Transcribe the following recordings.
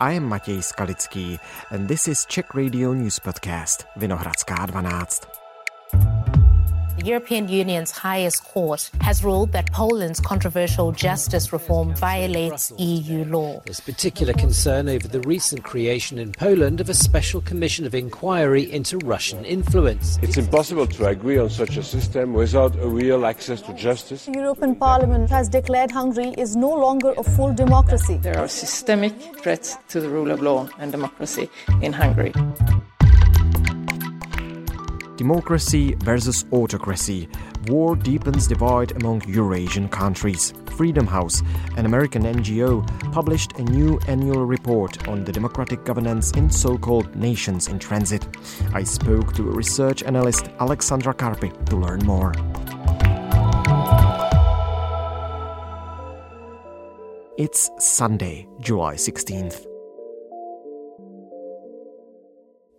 I am Matěj Skalický and this is Czech Radio News Podcast Vinohradská 12. The European Union's highest court has ruled that Poland's controversial justice reform violates EU law. There's particular concern over the recent creation in Poland of a special commission of inquiry into Russian influence. It's impossible to agree on such a system without a real access to justice. The European Parliament has declared Hungary is no longer a full democracy. There are systemic threats to the rule of law and democracy in Hungary. Democracy versus autocracy. War deepens divide among Eurasian countries. Freedom House, an American NGO, published a new annual report on the democratic governance in so called nations in transit. I spoke to research analyst Alexandra Karppi to learn more. It's Sunday, July 16th.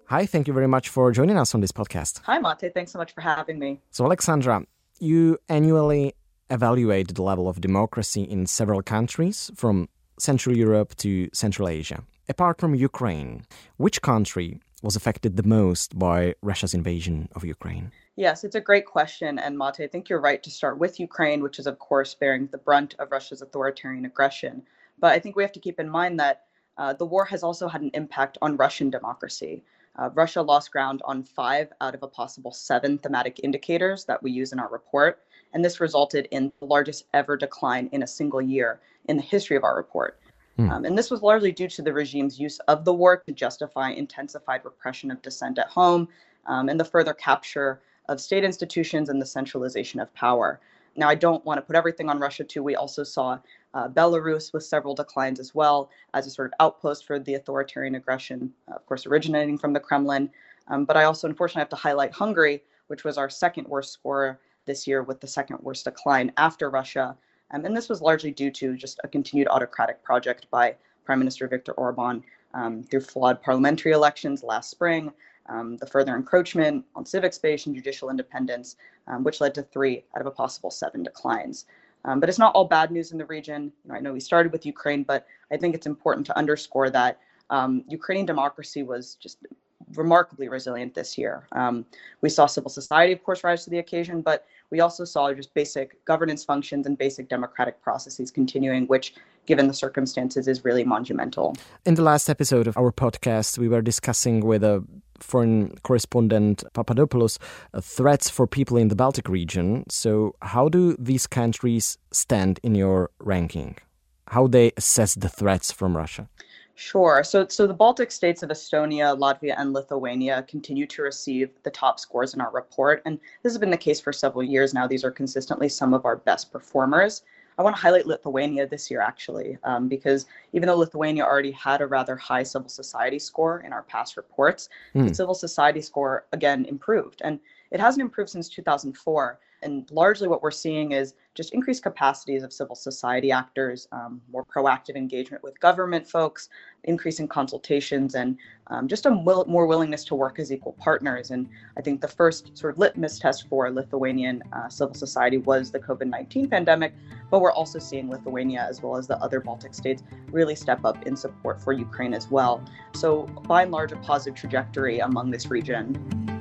Hi, thank you very much for joining us on this podcast. Hi, Mate. Thanks so much for having me. So, Alexandra, you annually evaluate the level of democracy in several countries, from Central Europe to Central Asia. Apart from Ukraine, which country was affected the most by Russia's invasion of Ukraine? Yes, it's a great question. And Mate, I think you're right to start with Ukraine, which is, of course, bearing the brunt of Russia's authoritarian aggression. But I think we have to keep in mind that uh, the war has also had an impact on Russian democracy. Uh, Russia lost ground on five out of a possible seven thematic indicators that we use in our report. And this resulted in the largest ever decline in a single year in the history of our report. Mm. Um, and this was largely due to the regime's use of the war to justify intensified repression of dissent at home um, and the further capture of state institutions and the centralization of power. Now, I don't want to put everything on Russia, too. We also saw uh, Belarus with several declines as well as a sort of outpost for the authoritarian aggression, uh, of course, originating from the Kremlin. Um, but I also, unfortunately, have to highlight Hungary, which was our second worst score this year with the second worst decline after Russia. Um, and this was largely due to just a continued autocratic project by Prime Minister Viktor Orban um, through flawed parliamentary elections last spring, um, the further encroachment on civic space and judicial independence, um, which led to three out of a possible seven declines. Um, but it's not all bad news in the region. You know, I know we started with Ukraine, but I think it's important to underscore that um, Ukrainian democracy was just remarkably resilient this year. Um, we saw civil society, of course, rise to the occasion, but we also saw just basic governance functions and basic democratic processes continuing, which, given the circumstances, is really monumental. In the last episode of our podcast, we were discussing with a foreign correspondent Papadopoulos uh, threats for people in the Baltic region. So, how do these countries stand in your ranking? How they assess the threats from Russia? Sure. So, so the Baltic states of Estonia, Latvia, and Lithuania continue to receive the top scores in our report. And this has been the case for several years now. These are consistently some of our best performers. I want to highlight Lithuania this year, actually, um, because even though Lithuania already had a rather high civil society score in our past reports, mm. the hmm. civil society score again improved. And it hasn't improved since 2004. And largely what we're seeing is just increased capacities of civil society actors, um, more proactive engagement with government folks, increasing consultations, and um, just a will- more willingness to work as equal partners. And I think the first sort of litmus test for Lithuanian uh, civil society was the COVID 19 pandemic, but we're also seeing Lithuania, as well as the other Baltic states, really step up in support for Ukraine as well. So, by and large, a positive trajectory among this region.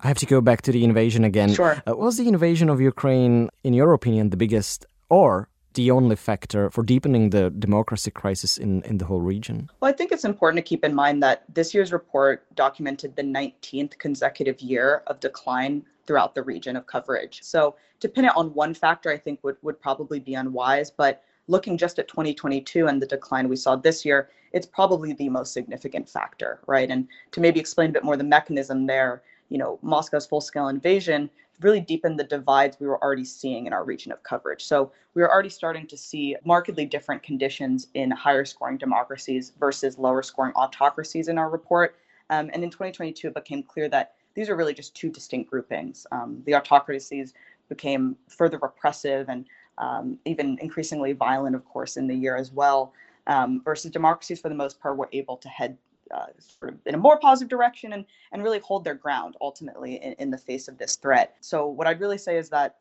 I have to go back to the invasion again. Sure. Uh, was the invasion of Ukraine, in your opinion, the biggest or the only factor for deepening the democracy crisis in, in the whole region? Well, I think it's important to keep in mind that this year's report documented the 19th consecutive year of decline throughout the region of coverage. So to pin it on one factor, I think would, would probably be unwise. But looking just at 2022 and the decline we saw this year, it's probably the most significant factor, right? And to maybe explain a bit more the mechanism there, you know, Moscow's full-scale invasion really deepened the divides we were already seeing in our region of coverage. So we were already starting to see markedly different conditions in higher scoring democracies versus lower scoring autocracies in our report. Um, and in 2022, it became clear that these are really just two distinct groupings. Um, the autocracies became further repressive and um, even increasingly violent, of course, in the year as well, um, versus democracies, for the most part, were able to head uh, sort of in a more positive direction and and really hold their ground ultimately in, in the face of this threat. So what I'd really say is that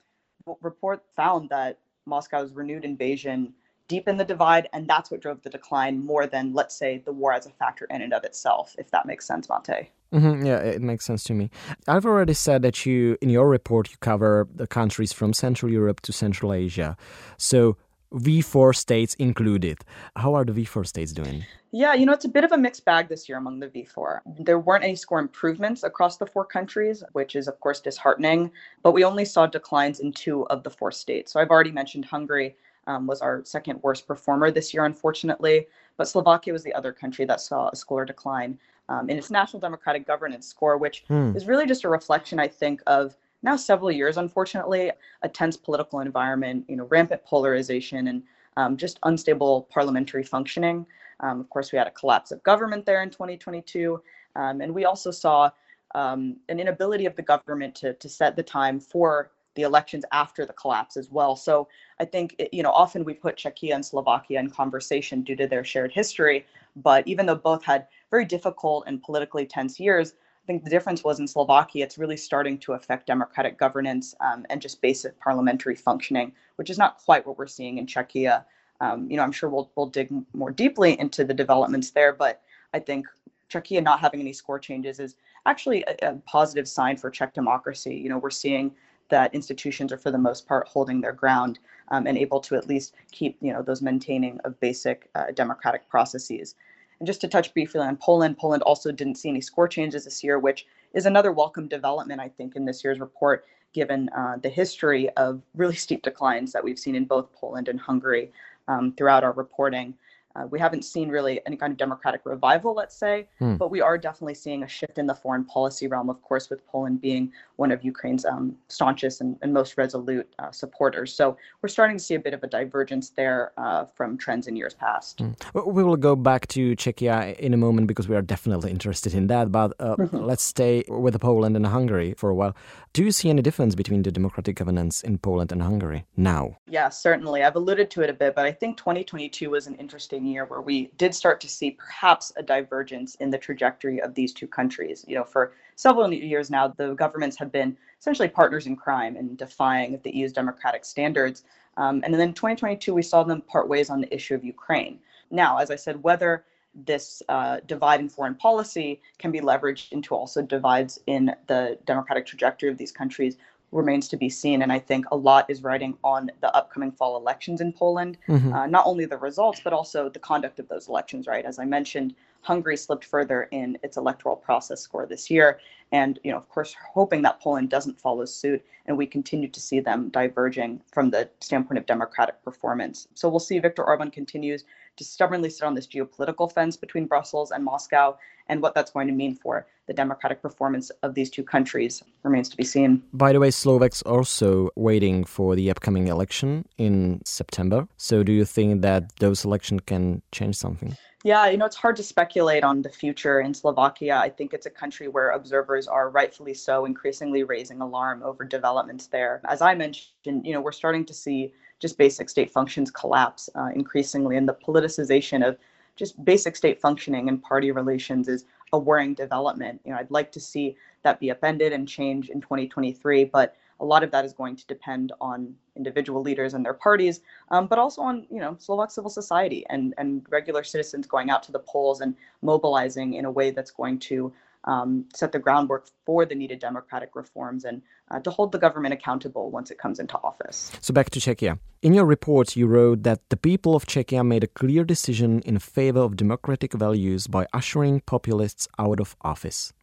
report found that Moscow's renewed invasion deepened the divide, and that's what drove the decline more than, let's say, the war as a factor in and of itself, if that makes sense, Mate. Mm-hmm, yeah, it makes sense to me. I've already said that you, in your report, you cover the countries from Central Europe to Central Asia. So V4 states included. How are the V4 states doing? Yeah, you know, it's a bit of a mixed bag this year among the V4. There weren't any score improvements across the four countries, which is, of course, disheartening, but we only saw declines in two of the four states. So I've already mentioned Hungary um, was our second worst performer this year, unfortunately, but Slovakia was the other country that saw a score decline um, in its national democratic governance score, which hmm. is really just a reflection, I think, of now several years, unfortunately, a tense political environment, you know, rampant polarization and um, just unstable parliamentary functioning. Um, of course, we had a collapse of government there in 2022, um, and we also saw um, an inability of the government to to set the time for the elections after the collapse as well. So I think it, you know often we put Czechia and Slovakia in conversation due to their shared history, but even though both had very difficult and politically tense years, think the difference was in Slovakia, it's really starting to affect democratic governance um, and just basic parliamentary functioning, which is not quite what we're seeing in Czechia. Um, you know, I'm sure we'll we'll dig more deeply into the developments there, but I think Czechia not having any score changes is actually a, a positive sign for Czech democracy. You know, we're seeing that institutions are for the most part holding their ground um, and able to at least keep you know those maintaining of basic uh, democratic processes. And just to touch briefly on Poland, Poland also didn't see any score changes this year, which is another welcome development, I think, in this year's report, given uh, the history of really steep declines that we've seen in both Poland and Hungary um, throughout our reporting. Uh, we haven't seen really any kind of democratic revival, let's say, hmm. but we are definitely seeing a shift in the foreign policy realm, of course, with Poland being one of Ukraine's um, staunchest and, and, most resolute uh, supporters. So we're starting to see a bit of a divergence there uh, from trends in years past. Hmm. We will go back to Czechia in a moment because we are definitely interested in that, but uh, mm-hmm. let's stay with Poland and Hungary for a while. Do you see any difference between the democratic governance in Poland and Hungary now? Yeah, certainly. I've alluded to it a bit, but I think 2022 was an interesting year where we did start to see perhaps a divergence in the trajectory of these two countries. You know, for several years now, the governments have been essentially partners in crime and defying the EU's democratic standards. Um, and then in 2022, we saw them part ways on the issue of Ukraine. Now, as I said, whether this uh, divide in foreign policy can be leveraged into also divides in the democratic trajectory of these countries remains to be seen. And I think a lot is riding on the upcoming fall elections in Poland, mm-hmm. uh, not only the results, but also the conduct of those elections, right? As I mentioned, Hungary slipped further in its electoral process score this year. And, you know, of course, hoping that Poland doesn't follow suit and we continue to see them diverging from the standpoint of democratic performance. So we'll see Viktor Orban continues to stubbornly sit on this geopolitical fence between Brussels and Moscow, and what that's going to mean for the democratic performance of these two countries remains to be seen. By the way, Slovaks also waiting for the upcoming election in September. So do you think that those elections can change something? Yeah, you know, it's hard to speculate on the future in Slovakia. I think it's a country where observers are rightfully so increasingly raising alarm over developments there. As I mentioned, you know, we're starting to see just basic state functions collapse uh, increasingly, and the politicization of just basic state functioning and party relations is a worrying development. You know, I'd like to see that be upended and change in 2023, but a lot of that is going to depend on individual leaders and their parties, um, but also on you know Slovak civil society and and regular citizens going out to the polls and mobilizing in a way that's going to um, set the groundwork for the needed democratic reforms and uh, to hold the government accountable once it comes into office. So back to Czechia. In your report, you wrote that the people of Czechia made a clear decision in favor of democratic values by ushering populists out of office.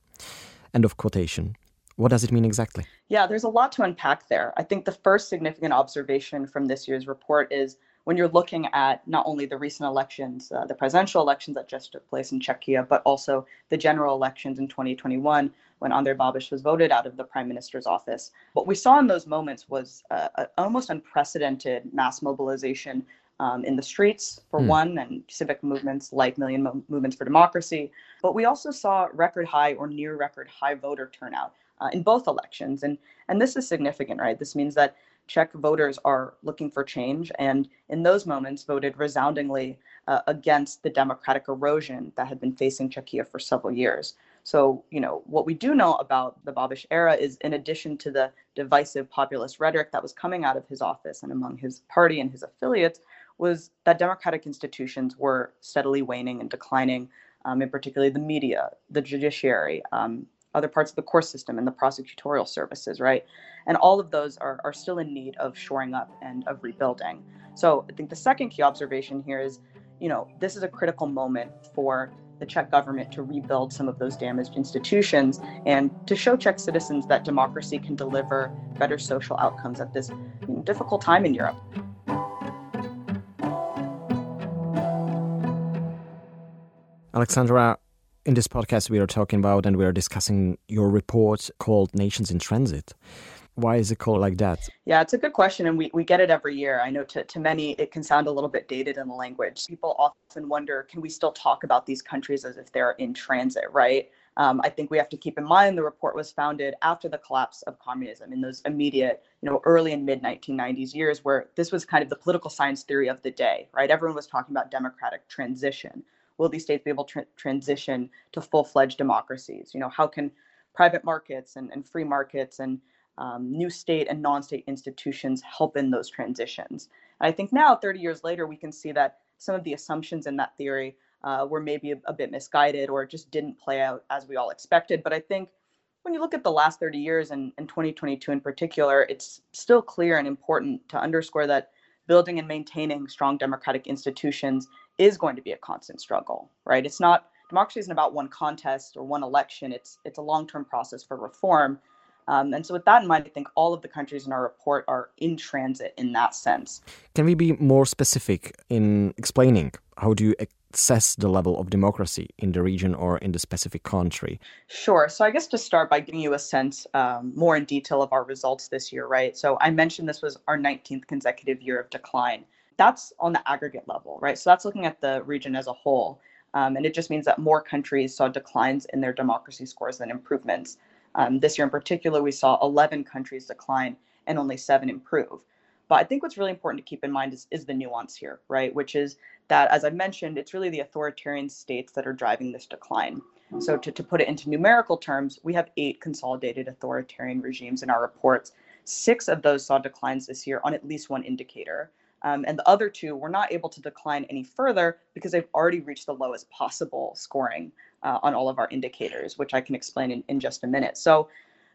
End of quotation. What does it mean exactly? Yeah, there's a lot to unpack there. I think the first significant observation from this year's report is when you're looking at not only the recent elections, uh, the presidential elections that just took place in Czechia, but also the general elections in 2021 when Andrej Babiš was voted out of the prime minister's office. What we saw in those moments was uh, almost unprecedented mass mobilization um, in the streets, for mm. one, and civic movements like Million Mo- Movements for Democracy. But we also saw record high or near record high voter turnout uh, in both elections. And, and this is significant, right? This means that Czech voters are looking for change and in those moments voted resoundingly uh, against the democratic erosion that had been facing Czechia for several years. So, you know, what we do know about the Babiš era is in addition to the divisive populist rhetoric that was coming out of his office and among his party and his affiliates, was that democratic institutions were steadily waning and declining, um, in particularly the media, the judiciary, um, other parts of the court system, and the prosecutorial services, right? And all of those are, are still in need of shoring up and of rebuilding. So I think the second key observation here is, you know, this is a critical moment for the Czech government to rebuild some of those damaged institutions and to show Czech citizens that democracy can deliver better social outcomes at this you know, difficult time in Europe. Alexandra, in this podcast, we are talking about and we are discussing your report called Nations in Transit. Why is it called like that? Yeah, it's a good question, and we, we get it every year. I know to, to many it can sound a little bit dated in the language. People often wonder can we still talk about these countries as if they're in transit, right? Um, I think we have to keep in mind the report was founded after the collapse of communism in those immediate, you know, early and mid 1990s years, where this was kind of the political science theory of the day, right? Everyone was talking about democratic transition. Will these states be able to transition to full fledged democracies? You know, how can private markets and, and free markets and um, new state and non-state institutions help in those transitions. And I think now, 30 years later, we can see that some of the assumptions in that theory uh, were maybe a, a, bit misguided or just didn't play out as we all expected. But I think when you look at the last 30 years and, and 2022 in particular, it's still clear and important to underscore that building and maintaining strong democratic institutions is going to be a constant struggle, right? It's not democracy isn't about one contest or one election. It's it's a long-term process for reform um, and so, with that in mind, I think all of the countries in our report are in transit in that sense. Can we be more specific in explaining how do you assess the level of democracy in the region or in the specific country? Sure. So, I guess to start by giving you a sense um, more in detail of our results this year, right? So, I mentioned this was our 19th consecutive year of decline. That's on the aggregate level, right? So, that's looking at the region as a whole. Um, and it just means that more countries saw declines in their democracy scores than improvements. Um, this year in particular, we saw 11 countries decline and only seven improve. But I think what's really important to keep in mind is, is the nuance here, right? Which is that, as I mentioned, it's really the authoritarian states that are driving this decline. So, to, to put it into numerical terms, we have eight consolidated authoritarian regimes in our reports. Six of those saw declines this year on at least one indicator. Um, and the other two were not able to decline any further because they've already reached the lowest possible scoring uh, on all of our indicators, which I can explain in, in just a minute. So,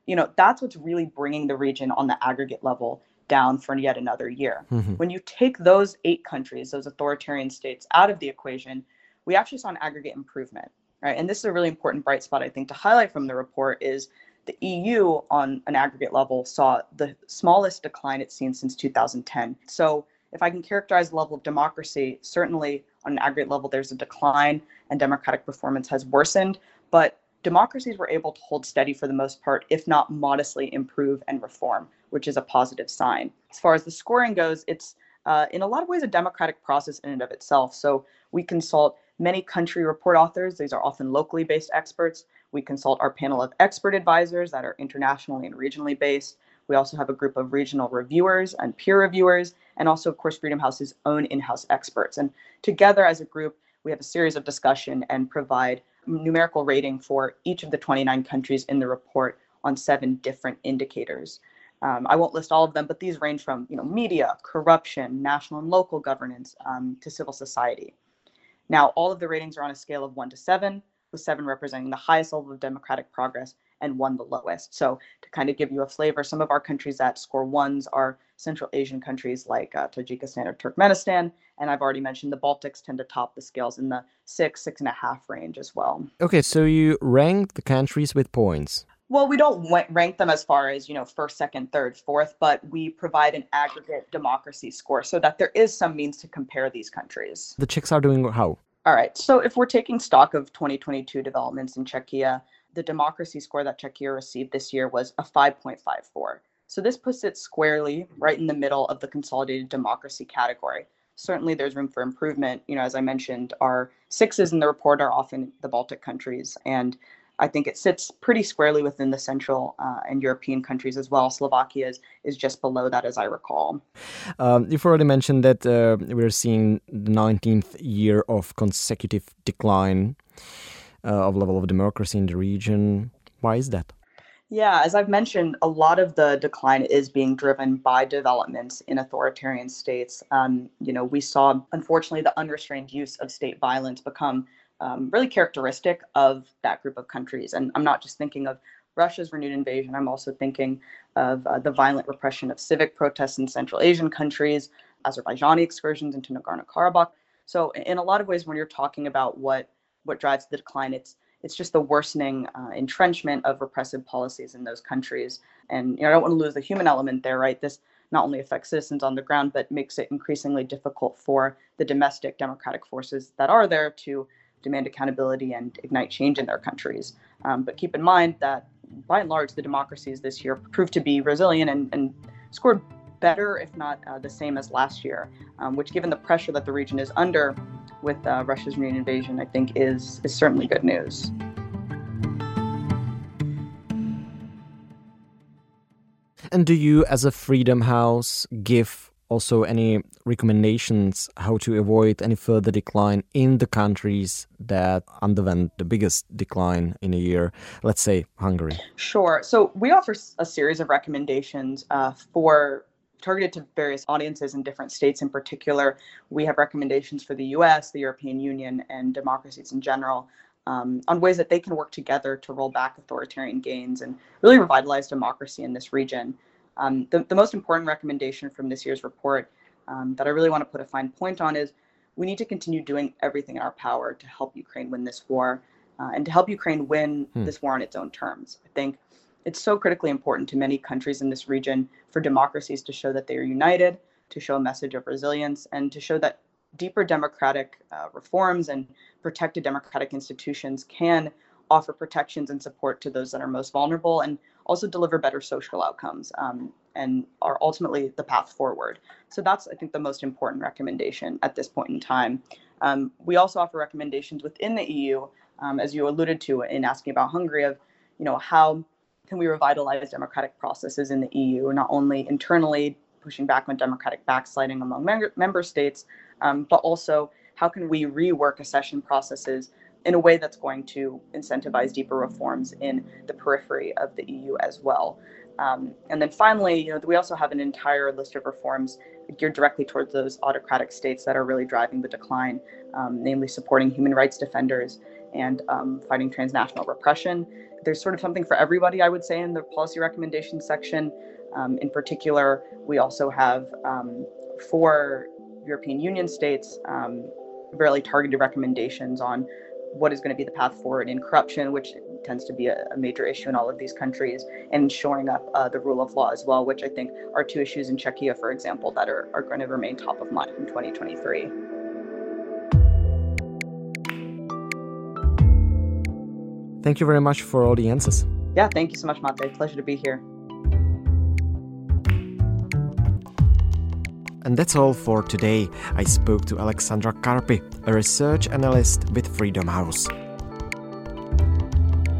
you know, that's what's really bringing the region on the aggregate level down for yet another year. Mm-hmm. When you take those eight countries, those authoritarian states, out of the equation, we actually saw an aggregate improvement, right? And this is a really important bright spot, I think, to highlight from the report is the EU on an aggregate level saw the smallest decline it's seen since 2010. So if I can characterize the level of democracy, certainly on an aggregate level, there's a decline and democratic performance has worsened. But democracies were able to hold steady for the most part, if not modestly improve and reform, which is a positive sign. As far as the scoring goes, it's uh, in a lot of ways a democratic process in and of itself. So we consult many country report authors, these are often locally based experts. We consult our panel of expert advisors that are internationally and regionally based. We also have a group of regional reviewers and peer reviewers, and also, of course, Freedom House's own in house experts. And together as a group, we have a series of discussion and provide numerical rating for each of the 29 countries in the report on seven different indicators. Um, I won't list all of them, but these range from you know media, corruption, national and local governance, um, to civil society. Now, all of the ratings are on a scale of one to seven, with seven representing the highest level of democratic progress and one the lowest. So to kind of give you a flavor, some of our countries that score ones are Central Asian countries like uh, Tajikistan or Turkmenistan. And I've already mentioned the Baltics tend to top the scales in the six, six and a half range as well. Okay, so you rank the countries with points. Well, we don't rank them as far as, you know, first, second, third, fourth, but we provide an aggregate democracy score so that there is some means to compare these countries. The Czechs are doing how? All right. So if we're taking stock of 2022 developments in Czechia, the democracy score that Czechia received this year was a 5.54. So this puts it squarely right in the middle of the consolidated democracy category. Certainly, there's room for improvement. You know, as I mentioned, our sixes in the report are often the Baltic countries, and I think it sits pretty squarely within the Central uh, and European countries as well. Slovakia is, is just below that, as I recall. Um, you've already mentioned that uh, we're seeing the 19th year of consecutive decline. uh, of level of democracy in the region. Why is that? Yeah, as I've mentioned, a lot of the decline is being driven by developments in authoritarian states. Um, you know, we saw, unfortunately, the unrestrained use of state violence become um, really characteristic of that group of countries. And I'm not just thinking of Russia's renewed invasion, I'm also thinking of uh, the violent repression of civic protests in Central Asian countries, Azerbaijani excursions into Nagorno Karabakh. So, in a lot of ways, when you're talking about what what drives the decline, it's it's just the worsening uh, entrenchment of repressive policies in those countries. And you know, I don't want to lose the human element there, right? This not only affects citizens on the ground, but makes it increasingly difficult for the domestic democratic forces that are there to demand accountability and ignite change in their countries. Um, but keep in mind that by and large, the democracies this year proved to be resilient and, and scored better, if not uh, the same as last year, um, which, given the pressure that the region is under, with uh, Russia's renewed invasion, I think is is certainly good news. And do you, as a Freedom House, give also any recommendations how to avoid any further decline in the countries that underwent the biggest decline in a year, let's say Hungary? Sure. So we offer a series of recommendations uh, for targeted to various audiences in different states in particular. We have recommendations for the US, the European Union, and democracies in general um, on ways that they can work together to roll back authoritarian gains and really revitalize democracy in this region. Um, the, the, most important recommendation from this year's report um, that I really want to put a fine point on is we need to continue doing everything in our power to help Ukraine win this war uh, and to help Ukraine win hmm. this war on its own terms. I think it's so critically important to many countries in this region for democracies to show that they are united, to show a message of resilience, and to show that deeper democratic uh, reforms and protected democratic institutions can offer protections and support to those that are most vulnerable and also deliver better social outcomes um, and are ultimately the path forward. So that's, I think, the most important recommendation at this point in time. Um, we also offer recommendations within the EU, um, as you alluded to in asking about Hungary, of you know how can we revitalize democratic processes in the EU, not only internally pushing back on democratic backsliding among member states, um, but also how can we rework accession processes in a way that's going to incentivize deeper reforms in the periphery of the EU as well. Um, and then finally, you know, we also have an entire list of reforms geared directly towards those autocratic states that are really driving the decline, um, namely supporting human rights defenders and um, fighting transnational repression there's sort of something for everybody, I would say, in the policy recommendations section. Um, in particular, we also have um, for European Union states um, really targeted recommendations on what is going to be the path forward in corruption, which tends to be a, a major issue in all of these countries, and shoring up uh, the rule of law as well, which I think are two issues in Czechia, for example, that are, are going to remain top of mind in 2023. Thank you very much for all the answers. Yeah, thank you so much, Mate. Pleasure to be here. And that's all for today. I spoke to Alexandra Karppi, a research analyst with Freedom House.